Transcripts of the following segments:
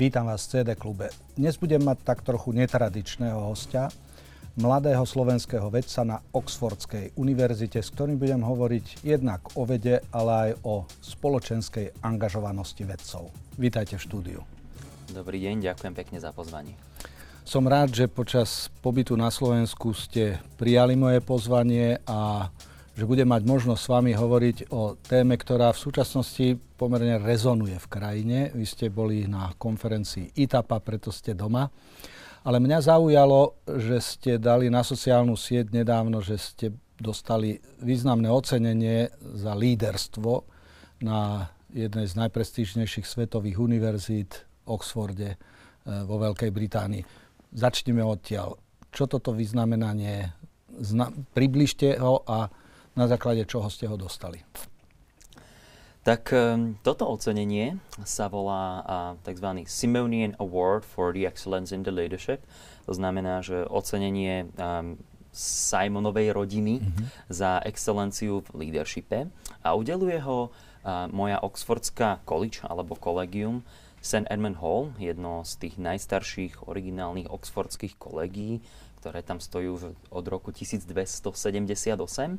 Vítam vás v CD klube. Dnes budem mať tak trochu netradičného hostia, mladého slovenského vedca na Oxfordskej univerzite, s ktorým budem hovoriť jednak o vede, ale aj o spoločenskej angažovanosti vedcov. Vítajte v štúdiu. Dobrý deň, ďakujem pekne za pozvanie. Som rád, že počas pobytu na Slovensku ste prijali moje pozvanie a že budem mať možnosť s vami hovoriť o téme, ktorá v súčasnosti pomerne rezonuje v krajine. Vy ste boli na konferencii ITAPA, preto ste doma. Ale mňa zaujalo, že ste dali na sociálnu sieť nedávno, že ste dostali významné ocenenie za líderstvo na jednej z najprestížnejších svetových univerzít v Oxforde eh, vo Veľkej Británii. Začneme odtiaľ. Čo toto vyznamenanie? Zna- približte ho a na základe čoho ste ho dostali? Tak um, toto ocenenie sa volá uh, tzv. Simonian Award for the Excellence in the Leadership. To znamená, že ocenenie um, Simonovej rodiny mm-hmm. za excelenciu v leadershipe. A udeluje ho uh, moja Oxfordská college alebo kolegium St. Edmund Hall, jedno z tých najstarších originálnych oxfordských kolegí, ktoré tam stojú od roku 1278.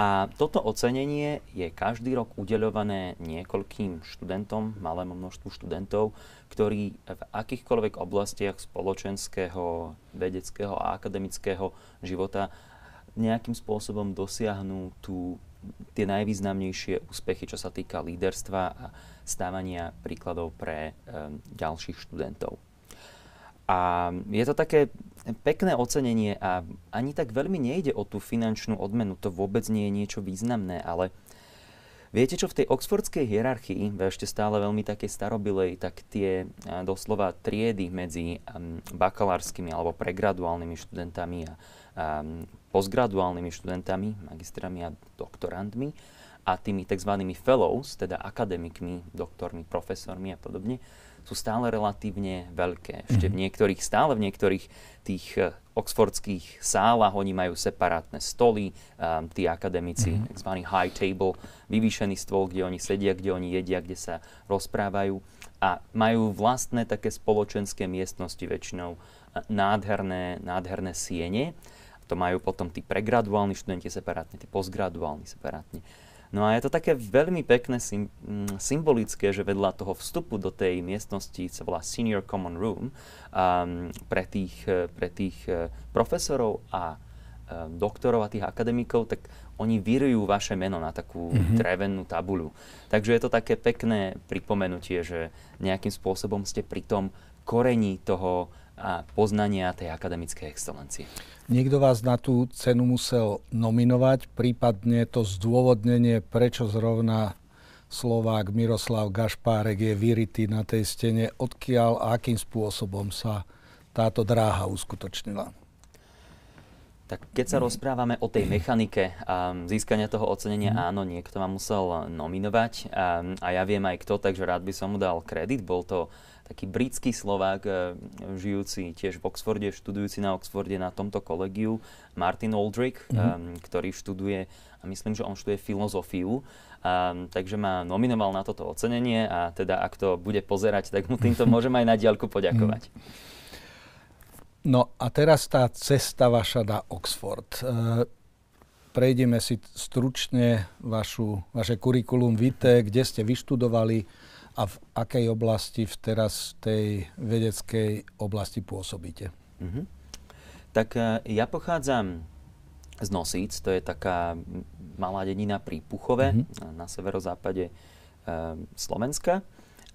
A toto ocenenie je každý rok udeľované niekoľkým študentom, malému množstvu študentov, ktorí v akýchkoľvek oblastiach spoločenského, vedeckého a akademického života nejakým spôsobom dosiahnu tú, tie najvýznamnejšie úspechy, čo sa týka líderstva a stávania príkladov pre um, ďalších študentov. A je to také pekné ocenenie a ani tak veľmi nejde o tú finančnú odmenu, to vôbec nie je niečo významné, ale viete čo, v tej oxfordskej hierarchii, ešte stále veľmi takej starobilej, tak tie doslova triedy medzi bakalárskymi alebo pregraduálnymi študentami a um, postgraduálnymi študentami, magistrami a doktorantmi a tými tzv. fellows, teda akademikmi, doktormi, profesormi a podobne, sú stále relatívne veľké. Ešte v mhm. niektorých, stále v niektorých tých eh, oxfordských sálach oni majú separátne stoly, um, tí akademici, mm-hmm. tzv. high table, vyvýšený stôl, kde oni sedia, kde oni jedia, kde sa rozprávajú a majú vlastné také spoločenské miestnosti väčšinou nádherné, nádherné siene. To majú potom tí pregraduálni študenti separátne, tí postgraduálni separátne. No a je to také veľmi pekné, mm, symbolické, že vedľa toho vstupu do tej miestnosti sa volá Senior Common Room um, pre tých, eh, pre tých eh, profesorov a um, doktorov a tých akademikov, tak oni vyrujú vaše meno na takú mm-hmm. drevenú tabuľu. Takže je to také pekné pripomenutie, že nejakým spôsobom ste pri tom korení toho a poznania tej akademickej excelencie. Niekto vás na tú cenu musel nominovať, prípadne to zdôvodnenie, prečo zrovna Slovák Miroslav Gašpárek je vyritý na tej stene, odkiaľ a akým spôsobom sa táto dráha uskutočnila. Tak keď sa rozprávame o tej mechanike um, získania toho ocenenia, mm. áno, niekto ma musel nominovať um, a ja viem aj kto, takže rád by som mu dal kredit. Bol to taký britský Slovák, eh, žijúci tiež v Oxforde, študujúci na Oxforde na tomto kolegiu, Martin Aldrich, mm-hmm. um, ktorý študuje, a myslím, že on študuje filozofiu, um, takže ma nominoval na toto ocenenie a teda ak to bude pozerať, tak mu týmto môžem aj na diálku poďakovať. No a teraz tá cesta vaša na Oxford. Prejdeme si stručne vašu, vaše kurikulum vitae, kde ste vyštudovali, a v akej oblasti v teraz tej vedeckej oblasti pôsobíte? Mm-hmm. Tak e, ja pochádzam z Nosíc, to je taká malá dedina pri Puchove mm-hmm. na severozápade e, Slovenska.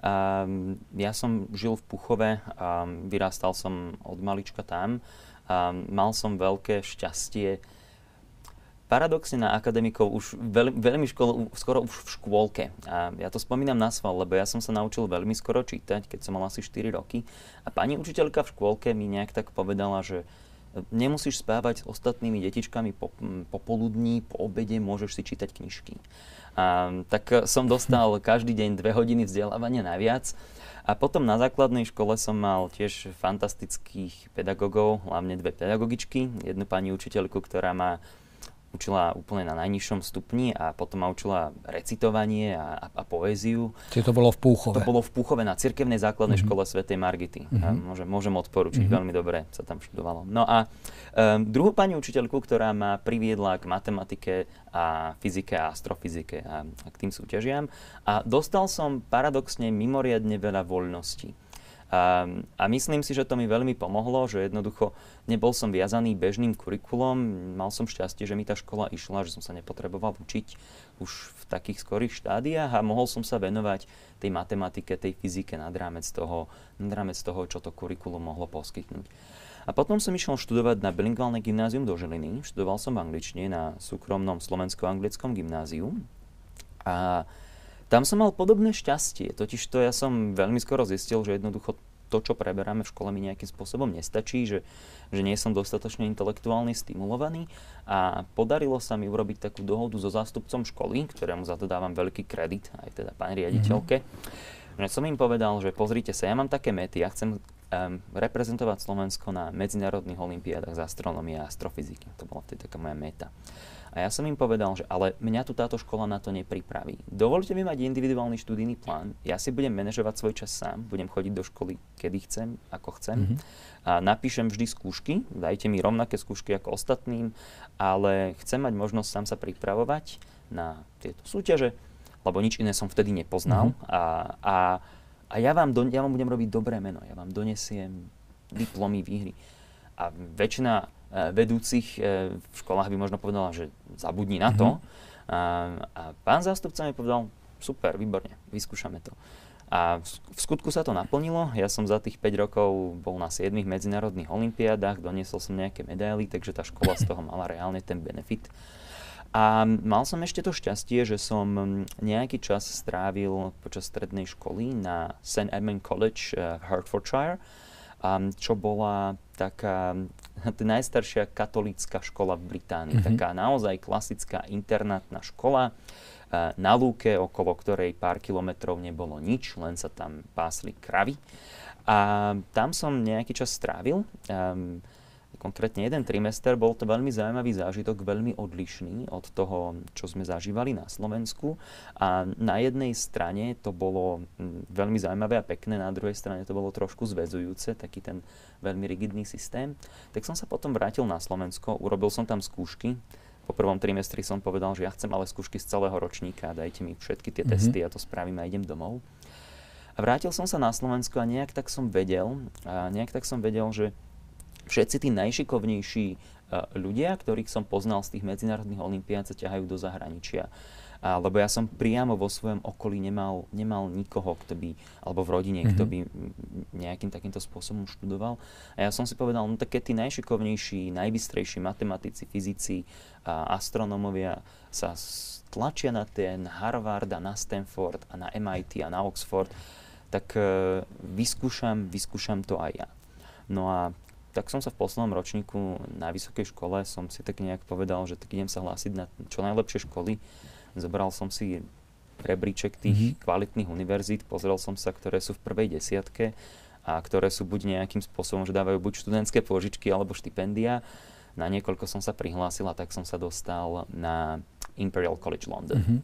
A ja som žil v Puchove a vyrastal som od malička tam. A mal som veľké šťastie paradoxne na akademikov už veľ, veľmi školo, skoro už v škôlke. A ja to spomínam na sval, lebo ja som sa naučil veľmi skoro čítať, keď som mal asi 4 roky. A pani učiteľka v škôlke mi nejak tak povedala, že nemusíš spávať s ostatnými detičkami po, popoludní, po obede, môžeš si čítať knižky. A, tak som dostal každý deň dve hodiny vzdelávania naviac. A potom na základnej škole som mal tiež fantastických pedagogov, hlavne dve pedagogičky. Jednu pani učiteľku, ktorá ma učila úplne na najnižšom stupni a potom ma učila recitovanie a, a, a poéziu. Čiže to bolo v Púchove? To bolo v Púchove na cirkevnej základnej mm-hmm. škole svätej Margity. Mm-hmm. môžem, môžem odporučiť, mm-hmm. veľmi dobre sa tam študovalo. No a um, druhú pani učiteľku, ktorá ma priviedla k matematike a fyzike a astrofyzike a, a k tým súťažiam. A dostal som paradoxne mimoriadne veľa voľností. A, a myslím si, že to mi veľmi pomohlo, že jednoducho nebol som viazaný bežným kurikulom, mal som šťastie, že mi tá škola išla, že som sa nepotreboval učiť už v takých skorých štádiách a mohol som sa venovať tej matematike, tej fyzike nad rámec toho, nad rámec toho čo to kurikulum mohlo poskytnúť. A potom som išiel študovať na bilingválne gymnázium do Žiliny. Študoval som v angličtine na súkromnom slovensko-anglickom gymnáziu. A tam som mal podobné šťastie, totiž to ja som veľmi skoro zistil, že jednoducho to, čo preberáme v škole, mi nejakým spôsobom nestačí, že, že nie som dostatočne intelektuálne stimulovaný a podarilo sa mi urobiť takú dohodu so zástupcom školy, ktorému za to dávam veľký kredit, aj teda pani riaditeľke, mm-hmm. že som im povedal, že pozrite sa, ja mám také mety, ja chcem um, reprezentovať Slovensko na medzinárodných olimpiádach z astronómie a astrofyziky. To bola vtedy taká moja meta. A ja som im povedal, že ale mňa tu táto škola na to nepripraví. Dovolte mi mať individuálny študijný plán, ja si budem manažovať svoj čas sám, budem chodiť do školy, kedy chcem, ako chcem. Mm-hmm. A napíšem vždy skúšky, dajte mi rovnaké skúšky ako ostatným, ale chcem mať možnosť sám sa pripravovať na tieto súťaže, lebo nič iné som vtedy nepoznal. Mm-hmm. A, a, a ja, vám do, ja vám budem robiť dobré meno, ja vám donesiem diplomy, výhry. A väčšina E, vedúcich e, v školách by možno povedala, že zabudni na to. Mm-hmm. A, a pán zástupca mi povedal, super, výborne, vyskúšame to. A v skutku sa to naplnilo. Ja som za tých 5 rokov bol na 7 medzinárodných olimpiádach, doniesol som nejaké medaily, takže tá škola z toho mala reálne ten benefit. A mal som ešte to šťastie, že som nejaký čas strávil počas strednej školy na St. Edmund College v Hertfordshire, čo bola taká najstaršia katolícka škola v Británii. Mm-hmm. Taká naozaj klasická internátna škola na lúke, okolo ktorej pár kilometrov nebolo nič, len sa tam pásli kravy. A tam som nejaký čas strávil. Um, konkrétne jeden trimester, bol to veľmi zaujímavý zážitok, veľmi odlišný od toho, čo sme zažívali na Slovensku. A na jednej strane to bolo hm, veľmi zaujímavé a pekné, na druhej strane to bolo trošku zväzujúce, taký ten veľmi rigidný systém. Tak som sa potom vrátil na Slovensko, urobil som tam skúšky, po prvom trimestri som povedal, že ja chcem ale skúšky z celého ročníka, dajte mi všetky tie mm-hmm. testy, ja to spravím a idem domov. A vrátil som sa na Slovensko a nejak tak som vedel, a nejak tak som vedel, že všetci tí najšikovnejší e, ľudia, ktorých som poznal z tých medzinárodných olimpiád, sa ťahajú do zahraničia. A, lebo ja som priamo vo svojom okolí nemal, nemal nikoho, kto by, alebo v rodine, mm-hmm. kto by nejakým takýmto spôsobom študoval. A ja som si povedal, no tak keď tí najšikovnejší, najbystrejší matematici, fyzici, a astronómovia sa tlačia na ten Harvard a na Stanford a na MIT a na Oxford, tak uh, vyskúšam, vyskúšam to aj ja. No a tak som sa v poslednom ročníku na vysokej škole som si tak nejak povedal, že tak idem sa hlásiť na čo najlepšie školy. Zobral som si rebríček tých mm-hmm. kvalitných univerzít, pozrel som sa, ktoré sú v prvej desiatke a ktoré sú buď nejakým spôsobom, že dávajú buď študentské pôžičky alebo štipendia. Na niekoľko som sa prihlásil a tak som sa dostal na Imperial College London. Mm-hmm.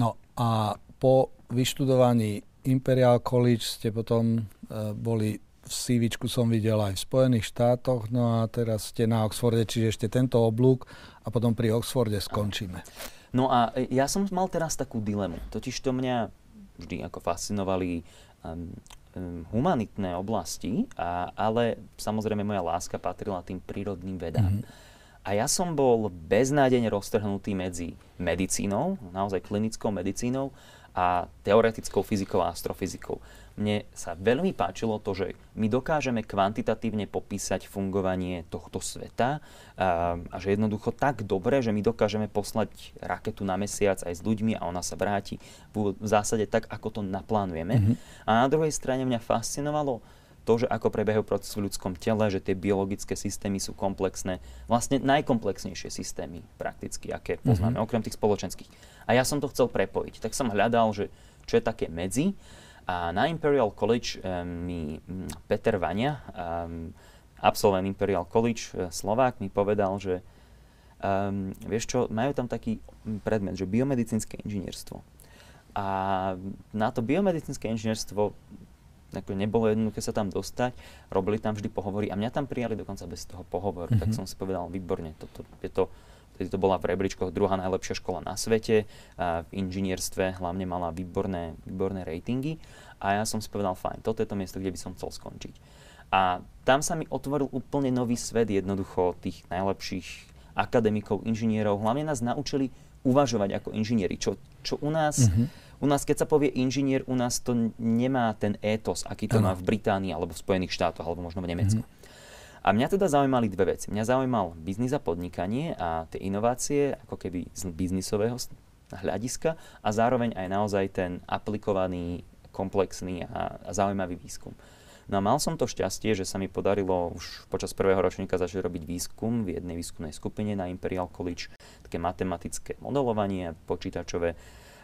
No a po vyštudovaní Imperial College ste potom uh, boli v CV som videl aj v Spojených štátoch, no a teraz ste na Oxforde, čiže ešte tento oblúk a potom pri Oxforde skončíme. No a ja som mal teraz takú dilemu, totiž to mňa vždy ako fascinovali um, um, humanitné oblasti, a, ale samozrejme moja láska patrila tým prírodným vedám. Mm-hmm. A ja som bol beznádejne roztrhnutý medzi medicínou, naozaj klinickou medicínou a teoretickou fyzikou a astrofyzikou mne sa veľmi páčilo to, že my dokážeme kvantitatívne popísať fungovanie tohto sveta a, a že jednoducho tak dobre, že my dokážeme poslať raketu na mesiac aj s ľuďmi a ona sa vráti v, v zásade tak, ako to naplánujeme. Mm-hmm. A na druhej strane mňa fascinovalo to, že ako prebiehajú procesy v ľudskom tele, že tie biologické systémy sú komplexné, vlastne najkomplexnejšie systémy prakticky, aké poznáme, mm-hmm. okrem tých spoločenských. A ja som to chcel prepojiť, tak som hľadal, že čo je také medzi a na Imperial College um, mi Peter Vania, um, absolvent Imperial College, uh, Slovák, mi povedal, že Um, vieš čo, majú tam taký predmet, že biomedicínske inžinierstvo. A na to biomedicínske inžinierstvo ako nebolo jednoduché sa tam dostať, robili tam vždy pohovory a mňa tam prijali dokonca bez toho pohovoru, mm-hmm. tak mhm. som si povedal, výborne, toto je to to bola v rebríčkoch druhá najlepšia škola na svete. A v inžinierstve hlavne mala výborné, výborné ratingy. A ja som si povedal, fajn, toto je to miesto, kde by som chcel skončiť. A tam sa mi otvoril úplne nový svet jednoducho tých najlepších akademikov, inžinierov. Hlavne nás naučili uvažovať ako inžinieri, čo, čo u nás... Mm-hmm u nás, keď sa povie inžinier, u nás to nemá ten étos, aký to ano. má v Británii alebo v Spojených štátoch, alebo možno v Nemecku. Mm-hmm. A mňa teda zaujímali dve veci. Mňa zaujímal biznis a podnikanie a tie inovácie, ako keby z biznisového hľadiska a zároveň aj naozaj ten aplikovaný, komplexný a, a zaujímavý výskum. No a mal som to šťastie, že sa mi podarilo už počas prvého ročníka začať robiť výskum v jednej výskumnej skupine na Imperial College, také matematické modelovanie počítačové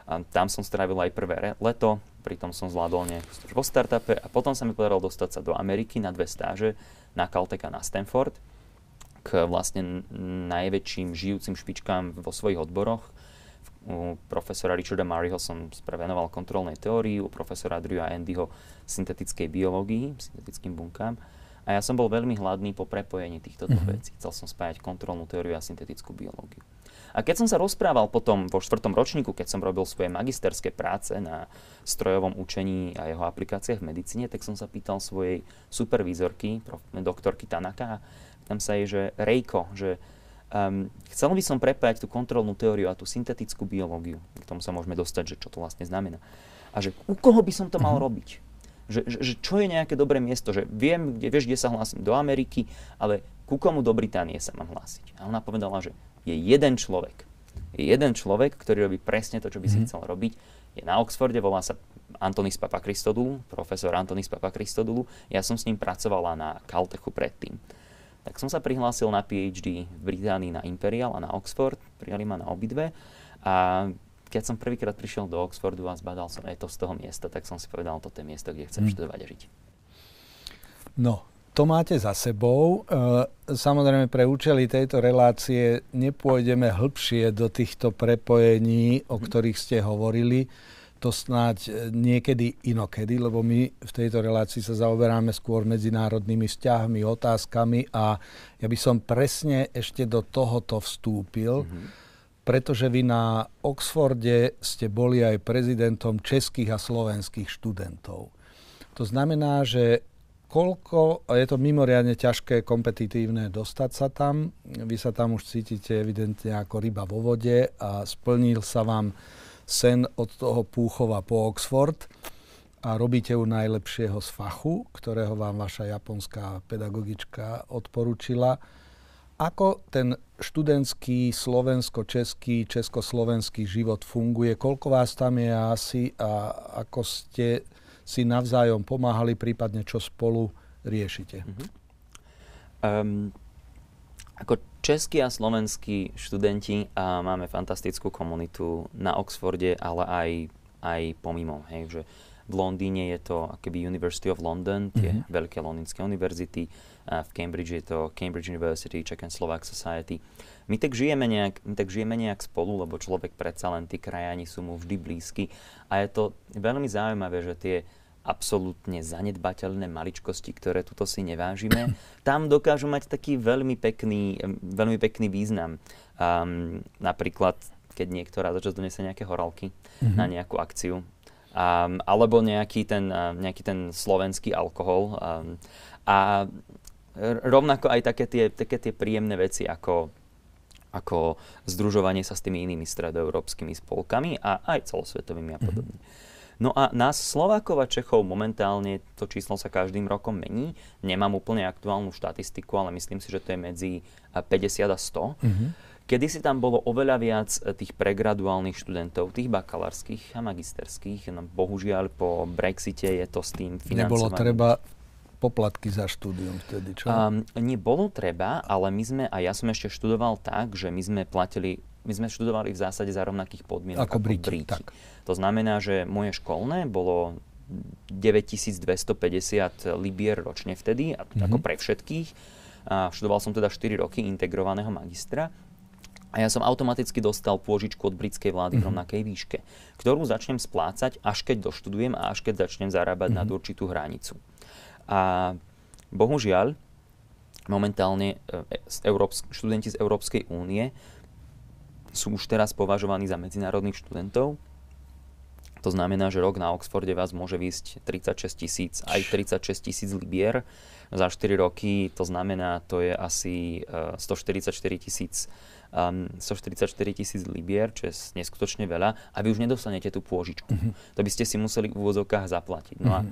a tam som strávil aj prvé leto, pritom som zvládol nejak vo startupe a potom sa mi podarilo dostať sa do Ameriky na dve stáže na Caltech a na Stanford k vlastne najväčším žijúcim špičkám vo svojich odboroch. U profesora Richarda Murrayho som sprevenoval kontrolnej teórii, u profesora Drewa Andyho syntetickej biológii, syntetickým bunkám. A ja som bol veľmi hladný po prepojení týchto mm-hmm. vecí. Chcel som spájať kontrolnú teóriu a syntetickú biológiu. A keď som sa rozprával potom vo štvrtom ročníku, keď som robil svoje magisterské práce na strojovom učení a jeho aplikáciách v medicíne, tak som sa pýtal svojej supervízorky, doktorky Tanaka, tam sa jej, že Rejko, že um, chcel by som prepájať tú kontrolnú teóriu a tú syntetickú biológiu. K tomu sa môžeme dostať, že čo to vlastne znamená. A že u koho by som to mal mm-hmm. robiť? Že, že, že čo je nejaké dobré miesto, že viem, kde, vieš, kde sa hlásim do Ameriky, ale ku komu do Británie sa mám hlásiť. A ona povedala, že je jeden človek. Je jeden človek, ktorý robí presne to, čo by si mm-hmm. chcel robiť. Je na Oxforde, volá sa Antonis Papa Christodoulou, profesor Antonis Papa Christodoulou. Ja som s ním pracovala na Caltechu predtým. Tak som sa prihlásil na PhD v Británii na Imperial a na Oxford. Prijali ma na obidve. A keď som prvýkrát prišiel do Oxfordu a zbadal som eto z toho miesta, tak som si povedal, toto je miesto, kde chcem mm. študovať a žiť. No, to máte za sebou. E, samozrejme pre účely tejto relácie nepôjdeme hĺbšie do týchto prepojení, o mhm. ktorých ste hovorili. To snáď e, niekedy inokedy, lebo my v tejto relácii sa zaoberáme skôr medzinárodnými vzťahmi, otázkami a ja by som presne ešte do tohoto vstúpil, mm-hmm. pretože vy na Oxforde ste boli aj prezidentom českých a slovenských študentov. To znamená, že koľko, je to mimoriadne ťažké, kompetitívne dostať sa tam. Vy sa tam už cítite evidentne ako ryba vo vode a splnil sa vám sen od toho Púchova po Oxford a robíte u najlepšieho z fachu, ktorého vám vaša japonská pedagogička odporúčila. Ako ten študentský slovensko-český, československý život funguje? Koľko vás tam je asi a ako ste si navzájom pomáhali, prípadne čo spolu riešite? Mm-hmm. Um, ako českí a slovenskí študenti a máme fantastickú komunitu na Oxforde, ale aj, aj pomimo. Hej, že v Londýne je to akoby University of London, tie mm-hmm. veľké londýnske univerzity. A v Cambridge je to Cambridge University, Czech and Slovak Society. My tak, žijeme nejak, my tak žijeme nejak spolu, lebo človek predsa len tí krajani sú mu vždy blízky. A je to veľmi zaujímavé, že tie absolútne zanedbateľné maličkosti, ktoré tuto si nevážime, tam dokážu mať taký veľmi pekný, veľmi pekný význam. Um, napríklad, keď niektorá začas donese nejaké horálky mm-hmm. na nejakú akciu, um, alebo nejaký ten, uh, nejaký ten slovenský alkohol. Um, a rovnako aj také tie, také tie príjemné veci, ako ako združovanie sa s tými inými stredoeurópskymi spolkami a aj celosvetovými a podobne. Mm-hmm. No a nás Slovákov a Čechov momentálne to číslo sa každým rokom mení. Nemám úplne aktuálnu štatistiku, ale myslím si, že to je medzi 50 a 100. Mm-hmm. Kedy si tam bolo oveľa viac e, tých pregraduálnych študentov, tých bakalárskych a magisterských. No, bohužiaľ po Brexite je to s tým financované. Nebolo treba poplatky za štúdium vtedy, čo? Um, nebolo treba, ale my sme, a ja som ešte študoval tak, že my sme platili my sme študovali v zásade za rovnakých podmienok ako, ako Briti. Briti. Tak. To znamená, že moje školné bolo 9250 libier ročne vtedy, mm-hmm. ako pre všetkých. A študoval som teda 4 roky integrovaného magistra. a ja som automaticky dostal pôžičku od britskej vlády mm-hmm. v mhm. rovnakej výške, ktorú začnem splácať, až keď doštudujem a až keď začnem zarábať mm-hmm. nad určitú hranicu. A bohužiaľ, momentálne e, Európs- študenti z Európskej únie sú už teraz považovaní za medzinárodných študentov. To znamená, že rok na Oxforde vás môže výsť 36 tisíc, aj 36 tisíc libier. Za 4 roky to znamená, to je asi 144 e, tisíc um, 144 tisíc libier, čo je neskutočne veľa, a vy už nedostanete tú pôžičku. Uh-huh. To by ste si museli v úvozovkách zaplatiť. No uh-huh.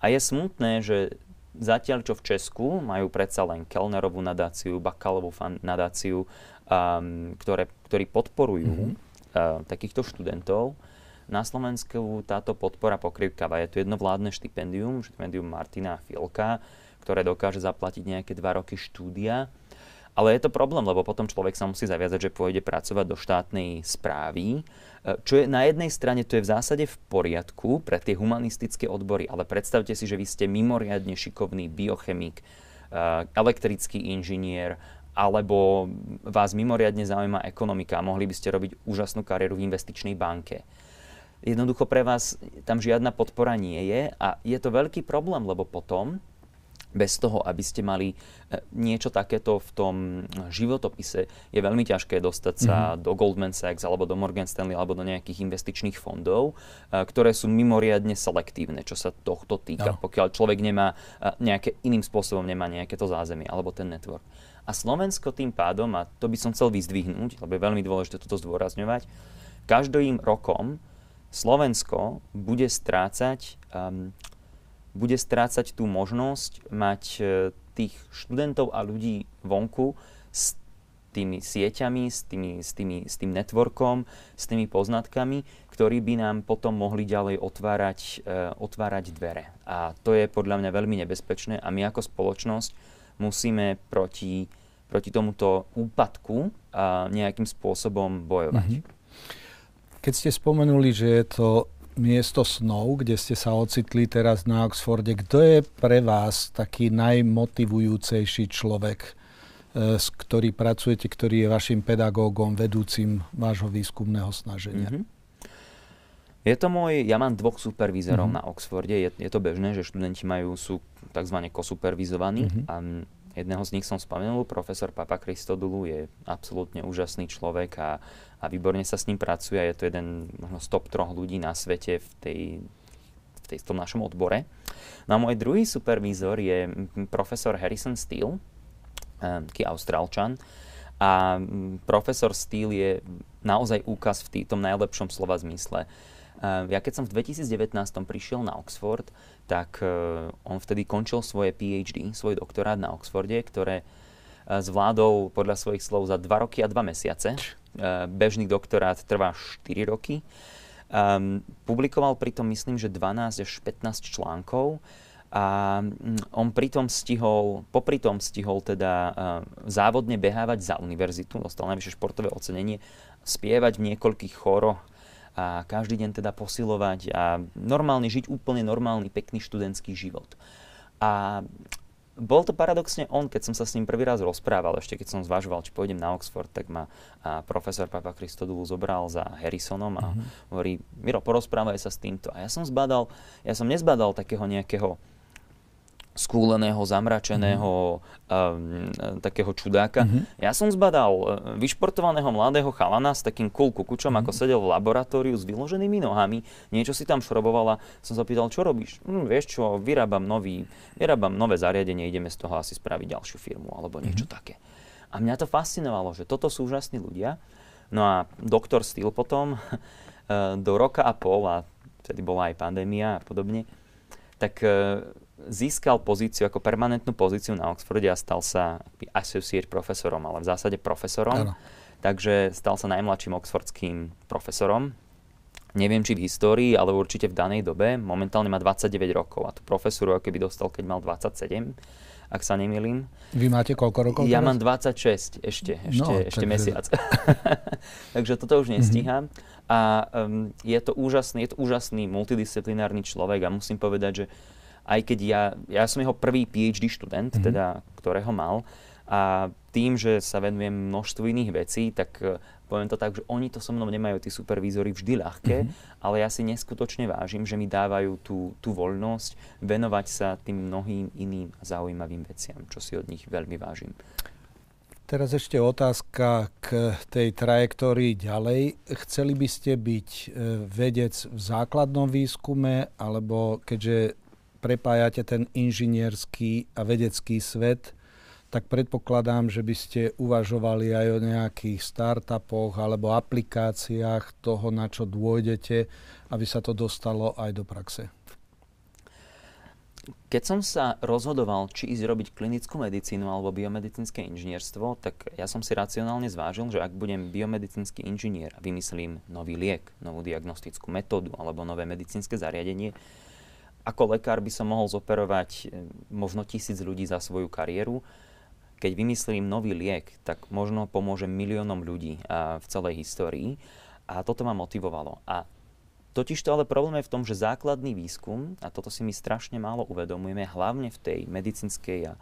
a, a je smutné, že zatiaľ čo v Česku majú predsa len Kellnerovú nadáciu, Bakalovú nadáciu, um, ktoré, ktorí podporujú uh-huh. uh, takýchto študentov, na Slovensku táto podpora pokrývkava. Je tu jedno vládne štipendium, štipendium Martina Filka, ktoré dokáže zaplatiť nejaké dva roky štúdia ale je to problém, lebo potom človek sa musí zaviazať, že pôjde pracovať do štátnej správy, e, čo je na jednej strane, to je v zásade v poriadku pre tie humanistické odbory, ale predstavte si, že vy ste mimoriadne šikovný biochemik, e, elektrický inžinier, alebo vás mimoriadne zaujíma ekonomika a mohli by ste robiť úžasnú kariéru v investičnej banke. Jednoducho pre vás tam žiadna podpora nie je a je to veľký problém, lebo potom bez toho, aby ste mali e, niečo takéto v tom životopise, je veľmi ťažké dostať sa mm-hmm. do Goldman Sachs alebo do Morgan Stanley alebo do nejakých investičných fondov, e, ktoré sú mimoriadne selektívne, čo sa tohto týka, no. pokiaľ človek nemá nejaké iným spôsobom nemá nejaké to zázemie alebo ten network. A Slovensko tým pádom, a to by som chcel vyzdvihnúť, lebo je veľmi dôležité toto zdôrazňovať, každým rokom Slovensko bude strácať um, bude strácať tú možnosť mať e, tých študentov a ľudí vonku s tými sieťami, s, tými, s, tými, s tým networkom, s tými poznatkami, ktorí by nám potom mohli ďalej otvárať, uh, otvárať dvere. A to je podľa mňa veľmi nebezpečné a my ako spoločnosť musíme proti, proti tomuto úpadku uh, nejakým spôsobom bojovať. Mm-hmm. Keď ste spomenuli, že je to miesto snov, kde ste sa ocitli teraz na Oxforde. Kto je pre vás taký najmotivujúcejší človek, e, s ktorý pracujete, ktorý je vašim pedagógom, vedúcim vášho výskumného snaženia? Mm-hmm. Je to môj, ja mám dvoch supervízorov mm-hmm. na Oxforde, je, je to bežné, že študenti majú, sú tzv. kosupervizovaní mm-hmm. a jedného z nich som spomenul, profesor Papa Kristodulu je absolútne úžasný človek a a výborne sa s ním pracuje je to jeden možno z top troch ľudí na svete v, tej, v, tom našom odbore. No a môj druhý supervízor je profesor Harrison Steele, taký austrálčan. A profesor Steele je naozaj úkaz v tom najlepšom slova zmysle. Ja keď som v 2019 prišiel na Oxford, tak e, on vtedy končil svoje PhD, svoj doktorát na Oxforde, ktoré zvládol podľa svojich slov za 2 roky a 2 mesiace. Eh, bežný doktorát trvá 4 roky. Um, publikoval pritom, myslím, že 12 až 15 článkov a mm, on pritom stihol, popri tom stihol teda uh, závodne behávať za univerzitu, dostal najvyššie športové ocenenie, spievať v niekoľkých choroch a každý deň teda posilovať a normálne žiť úplne normálny, pekný študentský život. A bol to paradoxne on, keď som sa s ním prvý raz rozprával, ešte keď som zvažoval, či pôjdem na Oxford, tak ma a profesor Papa Christodoul zobral za Harrisonom a uh-huh. hovorí, Miro, porozprávaj sa s týmto. A ja som zbadal, ja som nezbadal takého nejakého skúleného, zamračeného, um, takého čudáka. Mm-hmm. Ja som zbadal uh, vyšportovaného mladého chalana s takým cool kukučom, mm-hmm. ako sedel v laboratóriu s vyloženými nohami, niečo si tam šrobovala. Som sa pýtal, čo robíš? Hm, vieš čo, vyrábam, nový, vyrábam nové zariadenie, ideme z toho asi spraviť ďalšiu firmu alebo niečo mm-hmm. také. A mňa to fascinovalo, že toto sú úžasní ľudia. No a doktor Steele potom do roka a pol, a vtedy bola aj pandémia a podobne, tak uh, získal pozíciu ako permanentnú pozíciu na Oxforde a stal sa associate profesorom, ale v zásade profesorom. Ano. Takže stal sa najmladším oxfordským profesorom. Neviem, či v histórii, ale určite v danej dobe. Momentálne má 29 rokov a tú profesoru ako keby dostal, keď mal 27, ak sa nemýlim. Vy máte koľko rokov? Ja teraz? mám 26 ešte, ešte, no, ešte takže... mesiac. takže toto už nestíham. Mm-hmm. A um, je, to úžasný, je to úžasný multidisciplinárny človek a musím povedať, že aj keď ja, ja som jeho prvý PhD študent, mm-hmm. teda, ktorého mal, a tým, že sa venujem množstvu iných vecí, tak e, poviem to tak, že oni to so mnou nemajú, tí supervízory, vždy ľahké, mm-hmm. ale ja si neskutočne vážim, že mi dávajú tú, tú voľnosť venovať sa tým mnohým iným zaujímavým veciam, čo si od nich veľmi vážim. Teraz ešte otázka k tej trajektórii ďalej. Chceli by ste byť e, vedec v základnom výskume, alebo keďže prepájate ten inžinierský a vedecký svet, tak predpokladám, že by ste uvažovali aj o nejakých startupoch alebo aplikáciách toho, na čo dôjdete, aby sa to dostalo aj do praxe. Keď som sa rozhodoval, či ísť robiť klinickú medicínu alebo biomedicínske inžinierstvo, tak ja som si racionálne zvážil, že ak budem biomedicínsky inžinier a vymyslím nový liek, novú diagnostickú metódu alebo nové medicínske zariadenie, ako lekár by som mohol zoperovať eh, možno tisíc ľudí za svoju kariéru, keď vymyslím nový liek, tak možno pomôžem miliónom ľudí v celej histórii. A toto ma motivovalo. A totiž to ale problém je v tom, že základný výskum, a toto si my strašne málo uvedomujeme, hlavne v tej medicínskej a,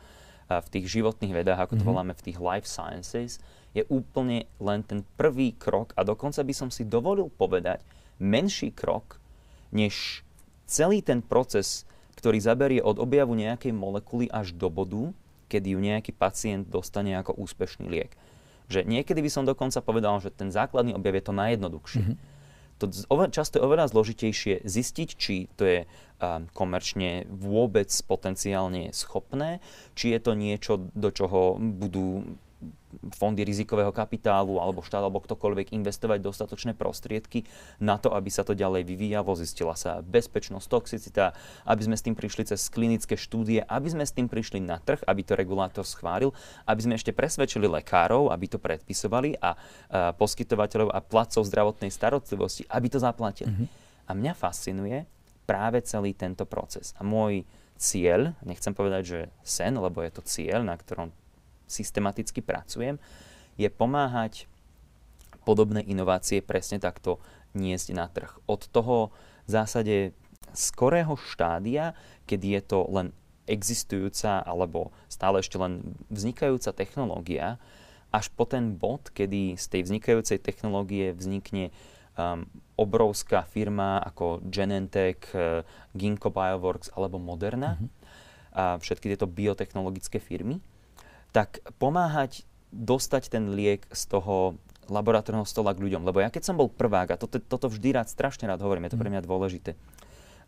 a v tých životných vedách, ako to mm-hmm. voláme v tých life sciences, je úplne len ten prvý krok a dokonca by som si dovolil povedať menší krok, než celý ten proces, ktorý zaberie od objavu nejakej molekuly až do bodu, kedy ju nejaký pacient dostane ako úspešný liek. Že niekedy by som dokonca povedal, že ten základný objav je to najjednoduchšie. Mm-hmm. To často je oveľa zložitejšie zistiť, či to je um, komerčne vôbec potenciálne schopné, či je to niečo, do čoho budú fondy rizikového kapitálu alebo štát alebo ktokoľvek investovať dostatočné prostriedky na to, aby sa to ďalej vyvíjalo, zistila sa bezpečnosť, toxicita, aby sme s tým prišli cez klinické štúdie, aby sme s tým prišli na trh, aby to regulátor schválil, aby sme ešte presvedčili lekárov, aby to predpisovali a, a poskytovateľov a placov zdravotnej starostlivosti, aby to zaplatili. Mm-hmm. A mňa fascinuje práve celý tento proces. A môj cieľ, nechcem povedať, že sen, lebo je to cieľ, na ktorom systematicky pracujem, je pomáhať podobné inovácie presne takto niesť na trh. Od toho v zásade skorého štádia, kedy je to len existujúca alebo stále ešte len vznikajúca technológia, až po ten bod, kedy z tej vznikajúcej technológie vznikne um, obrovská firma ako Genentech, uh, Ginkgo Bioworks alebo Moderna, mm-hmm. a všetky tieto biotechnologické firmy, tak pomáhať dostať ten liek z toho laboratórneho stola k ľuďom. Lebo ja keď som bol prvák, a toto, toto vždy rád, strašne rád hovorím, je to pre mňa dôležité.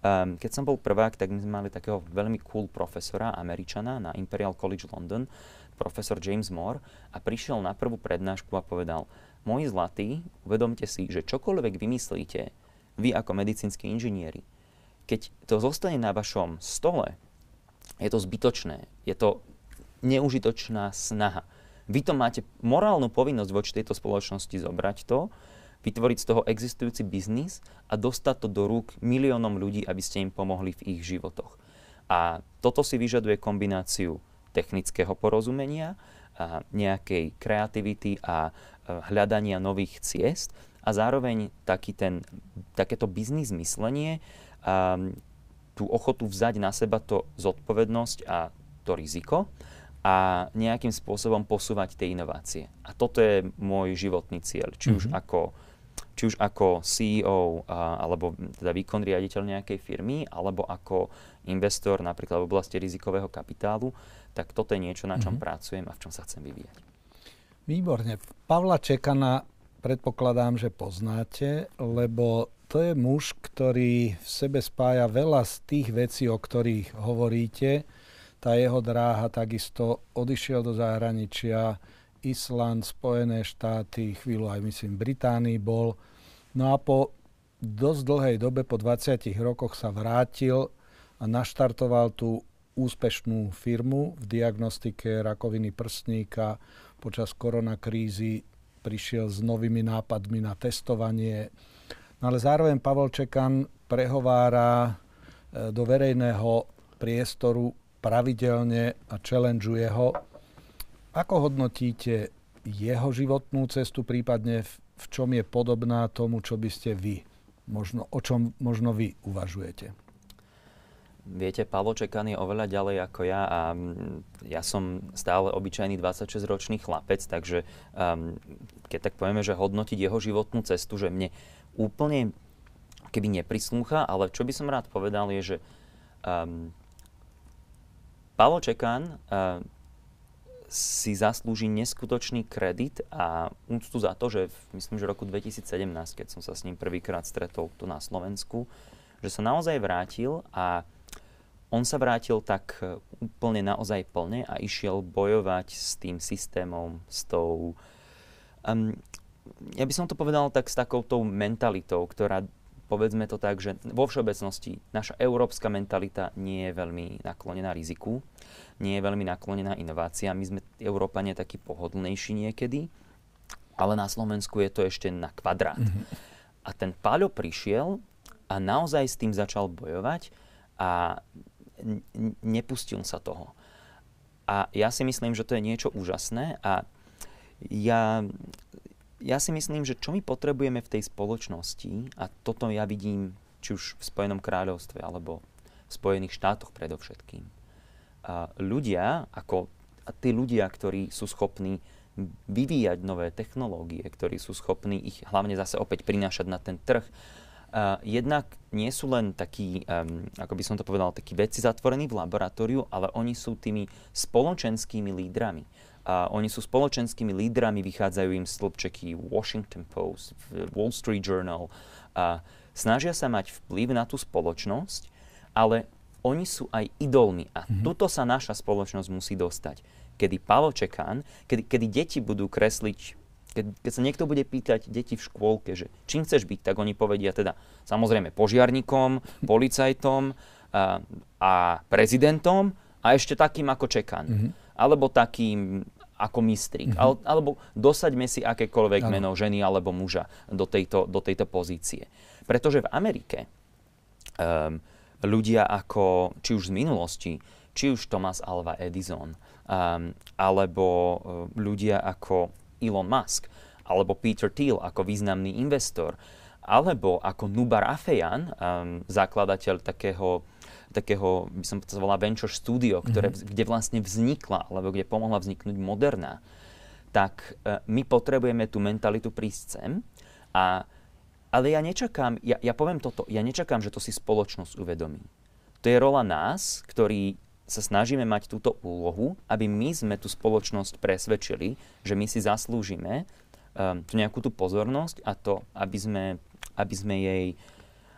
Um, keď som bol prvák, tak my sme mali takého veľmi cool profesora, Američana na Imperial College London, profesor James Moore, a prišiel na prvú prednášku a povedal, moji zlatí, uvedomte si, že čokoľvek vymyslíte, vy ako medicínsky inžinieri, keď to zostane na vašom stole, je to zbytočné. Je to neužitočná snaha. Vy to máte morálnu povinnosť voči tejto spoločnosti zobrať to, vytvoriť z toho existujúci biznis a dostať to do rúk miliónom ľudí, aby ste im pomohli v ich životoch. A toto si vyžaduje kombináciu technického porozumenia, a nejakej kreativity a hľadania nových ciest a zároveň taký ten, takéto biznis myslenie, a tú ochotu vzať na seba to zodpovednosť a to riziko a nejakým spôsobom posúvať tie inovácie. A toto je môj životný cieľ. Či mm-hmm. už mhm. ako či už ako CEO a, alebo teda výkon riaditeľ nejakej firmy, alebo ako investor napríklad v oblasti rizikového kapitálu, tak toto je niečo, na čom mm-hmm. pracujem a v čom sa chcem vyvíjať. Výborne. Pavla Čekana predpokladám, že poznáte, lebo to je muž, ktorý v sebe spája veľa z tých vecí, o ktorých hovoríte tá jeho dráha takisto odišiel do zahraničia, Island, Spojené štáty, chvíľu aj myslím Británii bol. No a po dosť dlhej dobe, po 20 rokoch sa vrátil a naštartoval tú úspešnú firmu v diagnostike rakoviny prsníka. Počas koronakrízy prišiel s novými nápadmi na testovanie. No ale zároveň Pavel Čekan prehovára e, do verejného priestoru pravidelne a challengeuje ho. Ako hodnotíte jeho životnú cestu, prípadne v, v čom je podobná tomu, čo by ste vy, možno, o čom možno vy uvažujete? viete, Palo Čekan je oveľa ďalej ako ja a ja som stále obyčajný 26-ročný chlapec, takže um, keď tak povieme, že hodnotiť jeho životnú cestu, že mne úplne keby neprislúcha, ale čo by som rád povedal je, že um, Palo Čekan uh, si zaslúži neskutočný kredit a úctu za to, že v, myslím, že v roku 2017, keď som sa s ním prvýkrát stretol tu na Slovensku, že sa naozaj vrátil a on sa vrátil tak e, úplne naozaj plne a išiel bojovať s tým systémom, s tou... Um, ja by som to povedal tak s takoutou mentalitou, ktorá povedzme to tak, že vo všeobecnosti naša európska mentalita nie je veľmi naklonená riziku, nie je veľmi naklonená inováciám. My sme Európane takí pohodlnejší niekedy, ale na Slovensku je to ešte na kvadrát. Mm-hmm. A ten Páľo prišiel a naozaj s tým začal bojovať a nepustil sa toho. A ja si myslím, že to je niečo úžasné a ja ja si myslím, že čo my potrebujeme v tej spoločnosti, a toto ja vidím či už v Spojenom kráľovstve alebo v Spojených štátoch predovšetkým, a ľudia, ako a tí ľudia, ktorí sú schopní vyvíjať nové technológie, ktorí sú schopní ich hlavne zase opäť prinášať na ten trh, Uh, jednak nie sú len takí, um, ako by som to povedal, takí vedci zatvorení v laboratóriu, ale oni sú tými spoločenskými lídrami. A oni sú spoločenskými lídrami, vychádzajú im stĺpčeky Washington Post, Wall Street Journal. A snažia sa mať vplyv na tú spoločnosť, ale oni sú aj idolmi. A mm-hmm. tuto sa naša spoločnosť musí dostať. Kedy Palo Čekán, kedy, kedy deti budú kresliť keď, keď sa niekto bude pýtať deti v škôlke, že čím chceš byť, tak oni povedia teda samozrejme požiarníkom, policajtom a, a prezidentom a ešte takým ako Čekan. Mm-hmm. Alebo takým ako mistrík. Mm-hmm. alebo dosaďme si akékoľvek ano. meno ženy alebo muža do tejto, do tejto pozície. Pretože v Amerike um, ľudia ako, či už z minulosti, či už Thomas Alva Edison, um, alebo um, ľudia ako Elon Musk, alebo Peter Thiel ako významný investor, alebo ako Nubar Afeyan, um, zakladateľ takého takého, by som to volal Venture Studio, ktoré, mm-hmm. kde vlastne vznikla, alebo kde pomohla vzniknúť Moderna, tak uh, my potrebujeme tú mentalitu prísť sem. A, ale ja nečakám, ja, ja poviem toto, ja nečakám, že to si spoločnosť uvedomí. To je rola nás, ktorí sa snažíme mať túto úlohu, aby my sme tú spoločnosť presvedčili, že my si zaslúžime um, tú nejakú tú pozornosť a to, aby sme, aby sme jej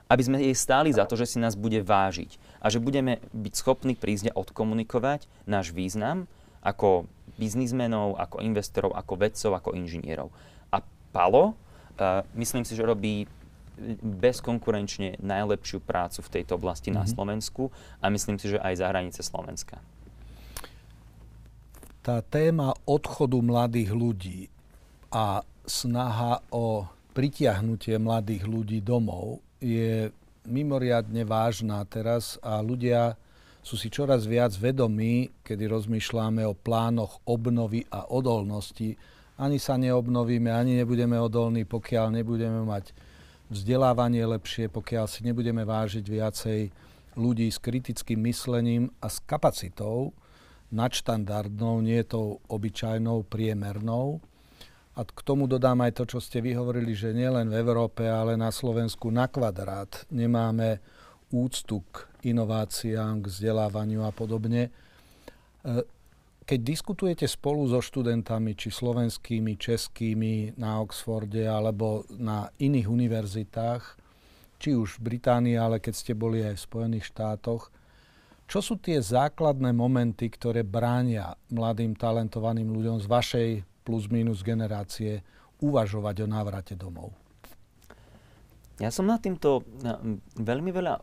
aby sme jej stáli za to, že si nás bude vážiť a že budeme byť schopní prísť a odkomunikovať náš význam ako biznismenov, ako investorov, ako vedcov, ako inžinierov. A Palo, uh, myslím si, že robí bezkonkurenčne najlepšiu prácu v tejto oblasti mm-hmm. na mhm. Slovensku a myslím si, že aj za hranice Slovenska. Tá téma odchodu mladých ľudí a snaha o pritiahnutie mladých ľudí domov je mimoriadne vážna teraz a ľudia sú si čoraz viac vedomí, kedy rozmýšľame o plánoch obnovy a odolnosti. Ani sa neobnovíme, ani nebudeme odolní, pokiaľ nebudeme mať vzdelávanie lepšie, pokiaľ si nebudeme vážiť viacej ľudí s kritickým myslením a s kapacitou nadštandardnou, nie tou obyčajnou, priemernou. A k tomu dodám aj to, čo ste vyhovorili, že nielen v Európe, ale na Slovensku na kvadrát nemáme úctu k inováciám, k vzdelávaniu a podobne. E, keď diskutujete spolu so študentami, či slovenskými, českými na Oxforde alebo na iných univerzitách, či už v Británii, ale keď ste boli aj v Spojených štátoch, čo sú tie základné momenty, ktoré bránia mladým talentovaným ľuďom z vašej plus minus generácie uvažovať o návrate domov? Ja som nad týmto veľmi veľa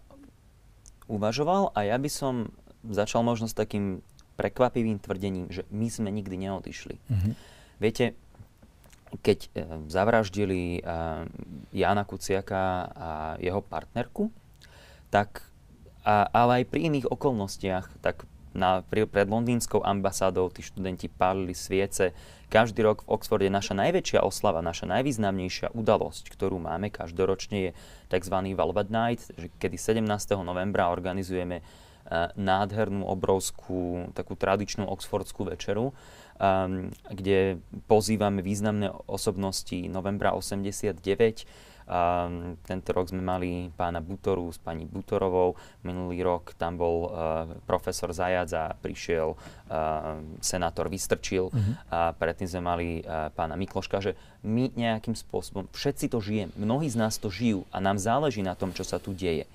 uvažoval a ja by som začal možno s takým prekvapivým tvrdením, že my sme nikdy neodišli. Mm-hmm. Viete, keď e, zavraždili e, Jana Kuciaka a jeho partnerku, tak, a, ale aj pri iných okolnostiach, tak na, pred londýnskou ambasádou tí študenti pálili sviece. Každý rok v Oxforde naša najväčšia oslava, naša najvýznamnejšia udalosť, ktorú máme každoročne je tzv. Velvet Night, kedy 17. novembra organizujeme nádhernú, obrovskú, takú tradičnú oxfordskú večeru, um, kde pozývame významné osobnosti novembra 89, Um, tento rok sme mali pána Butoru s pani Butorovou, minulý rok tam bol uh, profesor Zajac a prišiel uh, senátor Vystrčil uh-huh. a predtým sme mali uh, pána Mikloška, že my nejakým spôsobom, všetci to žijeme, mnohí z nás to žijú a nám záleží na tom, čo sa tu deje.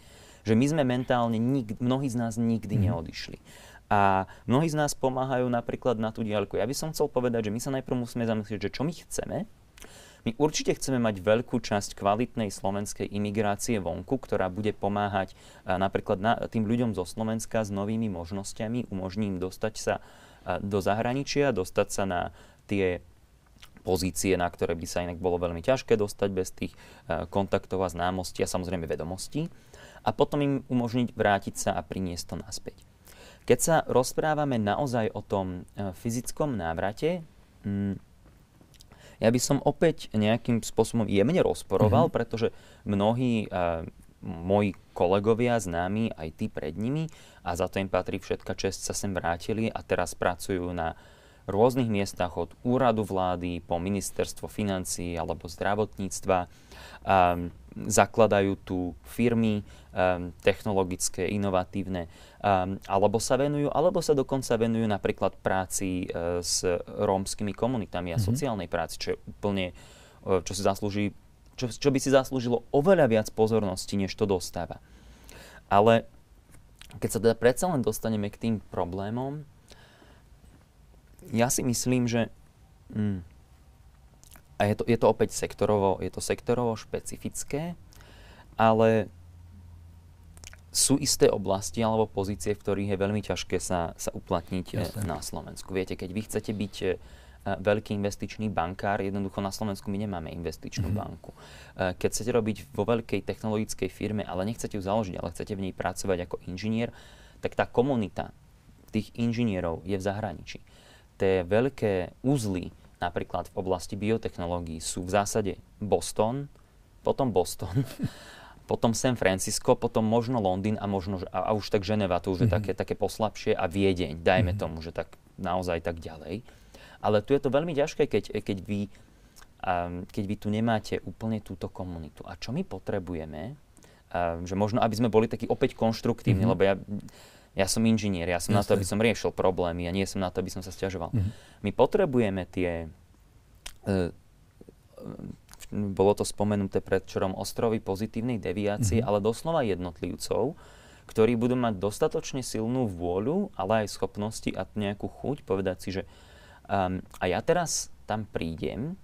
Že my sme mentálne, nik, mnohí z nás nikdy uh-huh. neodišli. A mnohí z nás pomáhajú napríklad na tú diaľku. Ja by som chcel povedať, že my sa najprv musíme zamyslieť, že čo my chceme, my určite chceme mať veľkú časť kvalitnej slovenskej imigrácie vonku, ktorá bude pomáhať napríklad na, tým ľuďom zo Slovenska s novými možnosťami, umožní im dostať sa do zahraničia, dostať sa na tie pozície, na ktoré by sa inak bolo veľmi ťažké dostať bez tých kontaktov a známostí a samozrejme vedomostí. A potom im umožniť vrátiť sa a priniesť to naspäť. Keď sa rozprávame naozaj o tom fyzickom návrate, ja by som opäť nejakým spôsobom jemne rozporoval, mm-hmm. pretože mnohí uh, moji kolegovia, známi, aj tí pred nimi, a za to im patrí všetka čest, sa sem vrátili a teraz pracujú na rôznych miestach od úradu vlády po ministerstvo financí alebo zdravotníctva. Um, zakladajú tu firmy um, technologické, inovatívne, um, alebo sa venujú, alebo sa dokonca venujú napríklad práci uh, s rómskymi komunitami a mm-hmm. sociálnej práci, čo je úplne, uh, čo si zaslúži, čo, čo by si zaslúžilo oveľa viac pozornosti, než to dostáva. Ale keď sa teda predsa len dostaneme k tým problémom, ja si myslím, že mm, a je to, je to opäť sektorovo, je to sektorovo špecifické, ale sú isté oblasti alebo pozície, v ktorých je veľmi ťažké sa, sa uplatniť eh, Jasne. na Slovensku. Viete, keď vy chcete byť uh, veľký investičný bankár, jednoducho na Slovensku my nemáme investičnú mm-hmm. banku. Keď chcete robiť vo veľkej technologickej firme, ale nechcete ju založiť, ale chcete v nej pracovať ako inžinier, tak tá komunita tých inžinierov je v zahraničí. Tie veľké úzly napríklad v oblasti biotechnológií sú v zásade Boston, potom Boston, potom San Francisco, potom možno Londýn a možno, a, a už tak Ženeva, to už mm-hmm. je mhm. také, také poslabšie a Viedeň, dajme mm-hmm. tomu, že tak naozaj tak ďalej. Ale tu je to veľmi ťažké, keď, keď, vy, um, keď vy tu nemáte úplne túto komunitu. A čo my potrebujeme, um, že možno, aby sme boli takí opäť konštruktívni, mm-hmm. lebo ja, ja som inžinier, ja som Jasne. na to, aby som riešil problémy a nie som na to, aby som sa stiažoval. Mm-hmm. My potrebujeme tie... Uh, bolo to spomenuté pred čorom ostrovy pozitívnej deviácie, mm-hmm. ale doslova jednotlivcov, ktorí budú mať dostatočne silnú vôľu, ale aj schopnosti a nejakú chuť povedať si, že um, a ja teraz tam prídem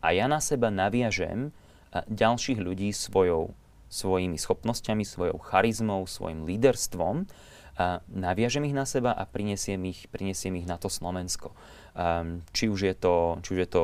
a ja na seba naviažem uh, ďalších ľudí svojou, svojimi schopnosťami, svojou charizmou, svojim líderstvom a naviažem ich na seba a prinesiem ich, prinesiem ich na to Slovensko. Um, či, už je to, či už je to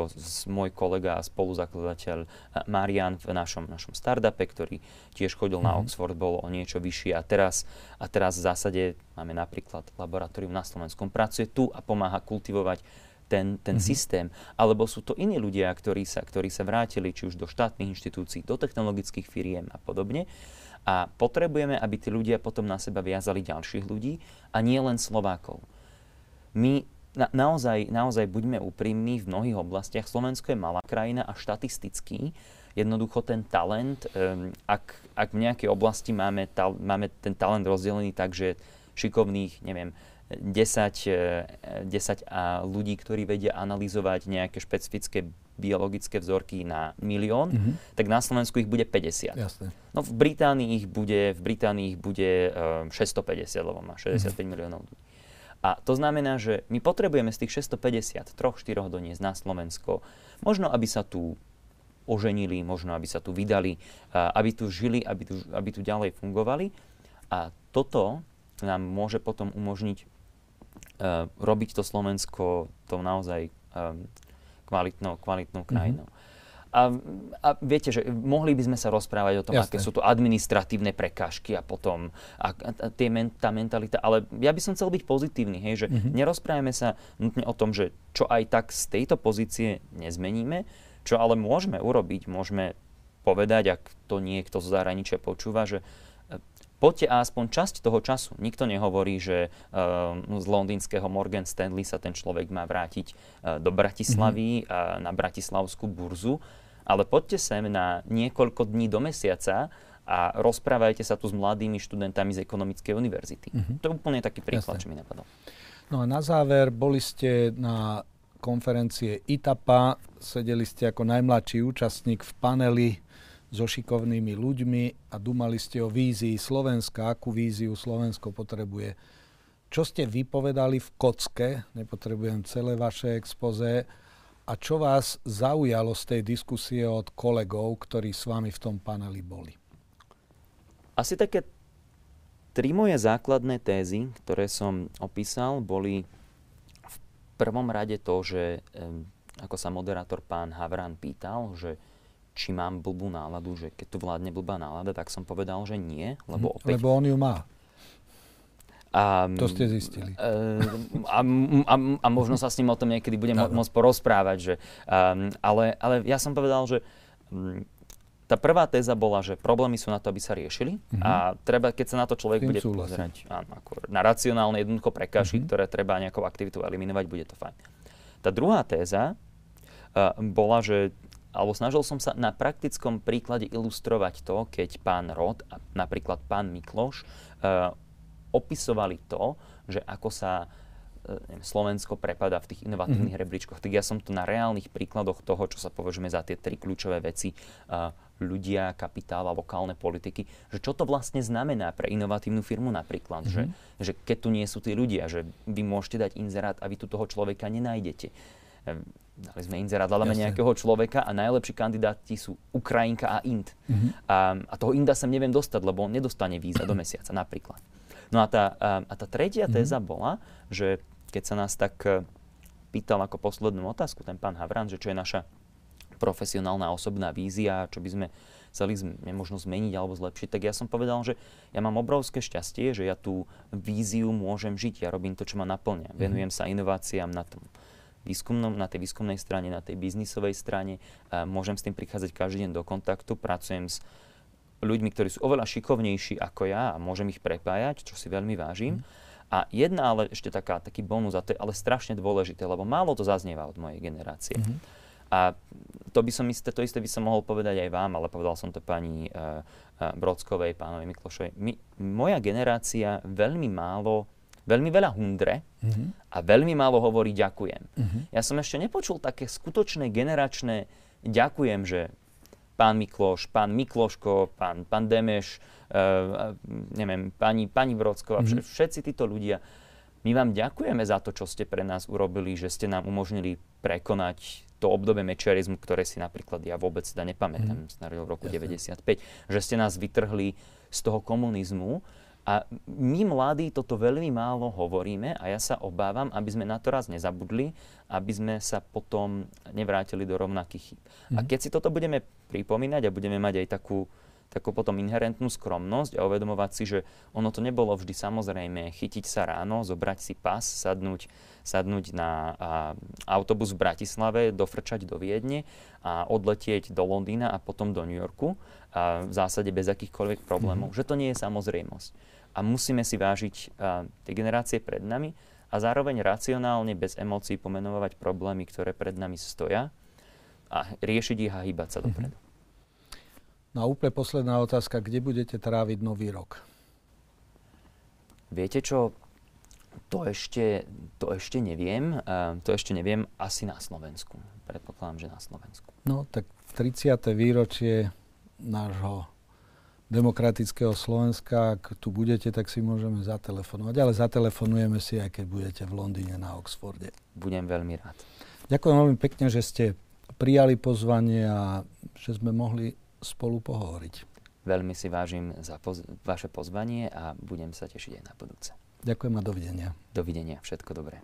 môj kolega a spoluzakladateľ Marian v našom, našom startupe, ktorý tiež chodil mm-hmm. na mhm. Oxford, bol o niečo vyšší a teraz, a teraz v zásade máme napríklad laboratórium na Slovenskom, pracuje tu a pomáha kultivovať ten, ten mm-hmm. systém. Alebo sú to iní ľudia, ktorí sa, ktorí sa vrátili či už do štátnych inštitúcií, do technologických firiem a podobne a potrebujeme, aby tí ľudia potom na seba viazali ďalších ľudí a nie len Slovákov. My na, naozaj, naozaj buďme úprimní v mnohých oblastiach. Slovensko je malá krajina a štatisticky jednoducho ten talent, um, ak, ak v nejakej oblasti máme, ta, máme ten talent rozdelený tak, že šikovných, neviem, 10, 10 a ľudí, ktorí vedia analyzovať nejaké špecifické biologické vzorky na milión, mm-hmm. tak na Slovensku ich bude 50. Jasne. No v Británii ich bude, v Británii ich bude um, 650, lebo má 65 mm-hmm. miliónov ľudí. A to znamená, že my potrebujeme z tých 650 troch, štyroch doniesť na Slovensko. Možno, aby sa tu oženili, možno, aby sa tu vydali, aby tu žili, aby tu, aby tu ďalej fungovali. A toto nám môže potom umožniť uh, robiť to Slovensko tou naozaj um, kvalitnou, kvalitnou mhm. krajinou. Mm-hmm. A, a viete, že mohli by sme sa rozprávať o tom, Jasne. aké sú to administratívne prekážky a potom a, a tie, tá mentalita, ale ja by som chcel byť pozitívny, hej, že mm-hmm. nerozprávame sa nutne o tom, že čo aj tak z tejto pozície nezmeníme, čo ale môžeme urobiť, môžeme povedať, ak to niekto zo zahraničia počúva, že poďte aspoň časť toho času. Nikto nehovorí, že uh, z londýnskeho Morgan Stanley sa ten človek má vrátiť uh, do Bratislavy, mm-hmm. na Bratislavskú burzu, ale poďte sem na niekoľko dní do mesiaca a rozprávajte sa tu s mladými študentami z ekonomickej univerzity. Mm-hmm. To je úplne taký príklad, Jasne. čo mi napadol. No a na záver, boli ste na konferencie ITAPA, sedeli ste ako najmladší účastník v paneli so šikovnými ľuďmi a dumali ste o vízii Slovenska, akú víziu Slovensko potrebuje. Čo ste vypovedali v kocke, nepotrebujem celé vaše expoze, a čo vás zaujalo z tej diskusie od kolegov, ktorí s vami v tom paneli boli? Asi také tri moje základné tézy, ktoré som opísal, boli v prvom rade to, že ako sa moderátor pán Havran pýtal, že či mám blbú náladu, že keď tu vládne blbá nálada, tak som povedal, že nie, lebo mhm, opäť... Lebo on ju má. A, to ste zistili. A, a, a možno sa s ním o tom niekedy budem môcť porozprávať. Že, um, ale, ale ja som povedal, že um, tá prvá téza bola, že problémy sú na to, aby sa riešili uh-huh. a treba, keď sa na to človek bude pozerať áno, ako na racionálne jednoducho prekážky, uh-huh. ktoré treba nejakou aktivitou eliminovať, bude to fajn. Tá druhá téza uh, bola, že alebo snažil som sa na praktickom príklade ilustrovať to, keď pán Rod a napríklad pán Mikloš uh, opisovali to, že ako sa neviem, Slovensko prepada v tých inovatívnych mm-hmm. rebríčkoch. Tak ja som tu na reálnych príkladoch toho, čo sa považujeme za tie tri kľúčové veci, uh, ľudia, kapitál a lokálne politiky, že čo to vlastne znamená pre inovatívnu firmu napríklad, mm-hmm. že, že keď tu nie sú tí ľudia, že vy môžete dať inzerát a vy tu toho človeka nenájdete. Dali sme inzerát, hľadáme nejakého človeka a najlepší kandidáti sú Ukrajinka a Ind. Mm-hmm. A, a toho Inda sem neviem dostať, lebo on nedostane víza do mesiaca napríklad. No a tá, a, a tá tretia mm-hmm. téza bola, že keď sa nás tak e, pýtal ako poslednú otázku ten pán Havran, že čo je naša profesionálna osobná vízia, čo by sme chceli možno zmeniť alebo zlepšiť, tak ja som povedal, že ja mám obrovské šťastie, že ja tú víziu môžem žiť, ja robím to, čo ma naplňa. Mm-hmm. Venujem sa inováciám na tom výskumnom, na tej výskumnej strane, na tej biznisovej strane, môžem s tým prichádzať každý deň do kontaktu, pracujem s ľuďmi, ktorí sú oveľa šikovnejší ako ja a môžem ich prepájať, čo si veľmi vážim. Mm. A jedna ale ešte taká, taký bonus, a to je ale strašne dôležité, lebo málo to zaznieva od mojej generácie. Mm-hmm. A to by som isté, to isté by som mohol povedať aj vám, ale povedal som to pani uh, uh, Brodskovej, pánovi Miklošovej. My, moja generácia veľmi málo, veľmi veľa hundre mm-hmm. a veľmi málo hovorí ďakujem. Mm-hmm. Ja som ešte nepočul také skutočné generačné ďakujem, že pán Mikloš, pán Mikloško, pán, pán Demeš, uh, neviem, pani, pani Brodsková, mm-hmm. všetci títo ľudia, my vám ďakujeme za to, čo ste pre nás urobili, že ste nám umožnili prekonať to obdobie mečiarizmu, ktoré si napríklad ja vôbec teda nepamätám, mm. v roku Jasne. 95, že ste nás vytrhli z toho komunizmu a my mladí toto veľmi málo hovoríme a ja sa obávam, aby sme na to raz nezabudli, aby sme sa potom nevrátili do rovnakých chyb. Mm. A mhm. keď si toto budeme pripomínať a budeme mať aj takú, takú potom inherentnú skromnosť a uvedomovať si, že ono to nebolo vždy samozrejme chytiť sa ráno, zobrať si pas, sadnúť, sadnúť na a, autobus v Bratislave, dofrčať do Viedne a odletieť do Londýna a potom do New Yorku a v zásade bez akýchkoľvek problémov. Mm. Že to nie je samozrejmosť a musíme si vážiť uh, tie generácie pred nami a zároveň racionálne, bez emócií pomenovať problémy, ktoré pred nami stoja a riešiť ich a hýbať sa dopredu. No a úplne posledná otázka, kde budete tráviť nový rok? Viete čo, to ešte, to ešte neviem. Uh, to ešte neviem, asi na Slovensku. Predpokladám, že na Slovensku. No tak 30. výročie nášho demokratického Slovenska, ak tu budete, tak si môžeme zatelefonovať. Ale zatelefonujeme si, aj keď budete v Londýne na Oxforde. Budem veľmi rád. Ďakujem veľmi pekne, že ste prijali pozvanie a že sme mohli spolu pohovoriť. Veľmi si vážim za poz- vaše pozvanie a budem sa tešiť aj na budúce. Ďakujem a dovidenia. Dovidenia, všetko dobré.